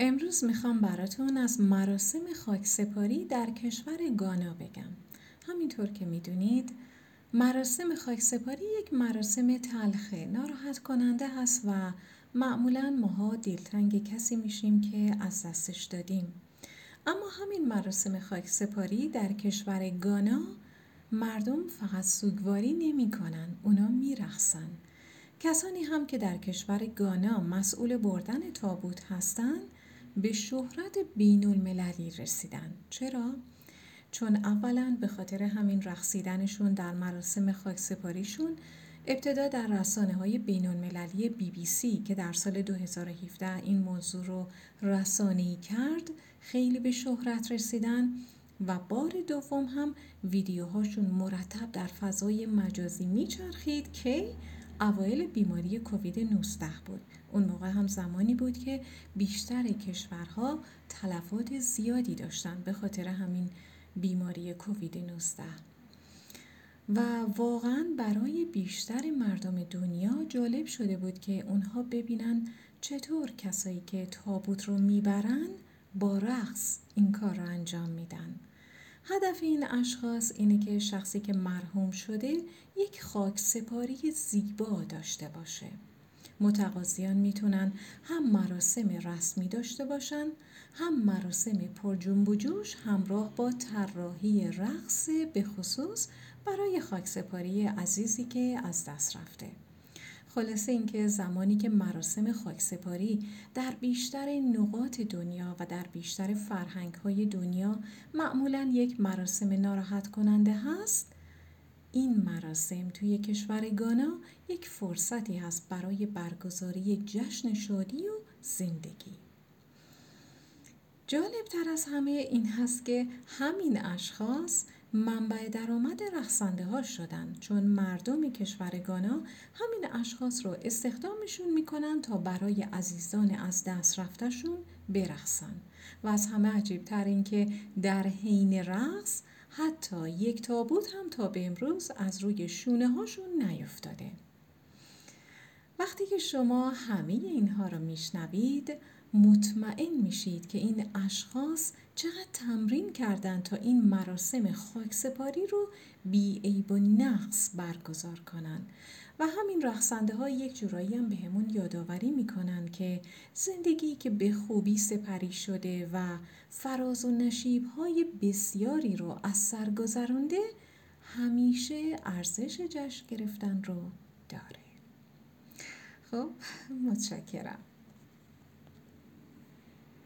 امروز می‌خوام براتون از مراسم خاکسپاری در کشور گانا بگم. همینطور که می‌دونید مراسم خاکسپاری یک مراسم تلخه ناراحت کننده هست و معمولا ماها دلتنگ کسی میشیم که از دستش دادیم. اما همین مراسم خاکسپاری در کشور گانا مردم فقط سوگواری نمی کنن. اونا میرخصن. کسانی هم که در کشور گانا مسئول بردن تابوت هستند به شهرت بین المللی رسیدن چرا؟ چون اولا به خاطر همین رقصیدنشون در مراسم خاکسپاریشون ابتدا در رسانه های بین المللی بی بی سی که در سال 2017 این موضوع رو رسانه‌ای کرد خیلی به شهرت رسیدن و بار دوم هم ویدیوهاشون مرتب در فضای مجازی میچرخید که اوایل بیماری کووید 19 بود. اون موقع هم زمانی بود که بیشتر کشورها تلفات زیادی داشتن به خاطر همین بیماری کووید 19 و واقعا برای بیشتر مردم دنیا جالب شده بود که اونها ببینن چطور کسایی که تابوت رو می‌برن با رقص این کار رو انجام میدن. هدف این اشخاص اینه که شخصی که مرحوم شده یک خاک سپاری زیبا داشته باشه. متقاضیان می‌تونن هم مراسم رسمی داشته باشن هم مراسم پرجنب و جوش همراه با طراحی رقص به خصوص برای خاکسپاری عزیزی که از دست رفته. خلاصه اینکه زمانی که مراسم خاکسپاری در بیشتر نقاط دنیا و در بیشتر فرهنگ های دنیا معمولا یک مراسم ناراحت کننده هست این مراسم توی کشور گانا یک فرصتی هست برای برگزاری جشن شادی و زندگی. جالب تر از همه این هست که همین اشخاص منبع درآمد رقصنده ها شدن چون مردم کشور گانا همین اشخاص رو استخدامشون می‌کنن تا برای عزیزان از دست رفتشون برقصن. و از همه عجیب تر این که در حین رقص حتی یک تابوت هم تا به امروز از روی شونه هاشون نیفتاده. وقتی که شما همه اینها رو میشنوید مطمئن میشید که این اشخاص چقدر تمرین کردند تا این مراسم خاکسپاری رو بی عیب و نقص برگزار کنند و همین رقصنده ها یک جورایی هم به همون یادآوری می‌کنن که زندگی که به خوبی سپری شده و فراز و نشیب های بسیاری رو از سر گذرانده همیشه ارزش جشن گرفتن رو داره. خب متشکرم.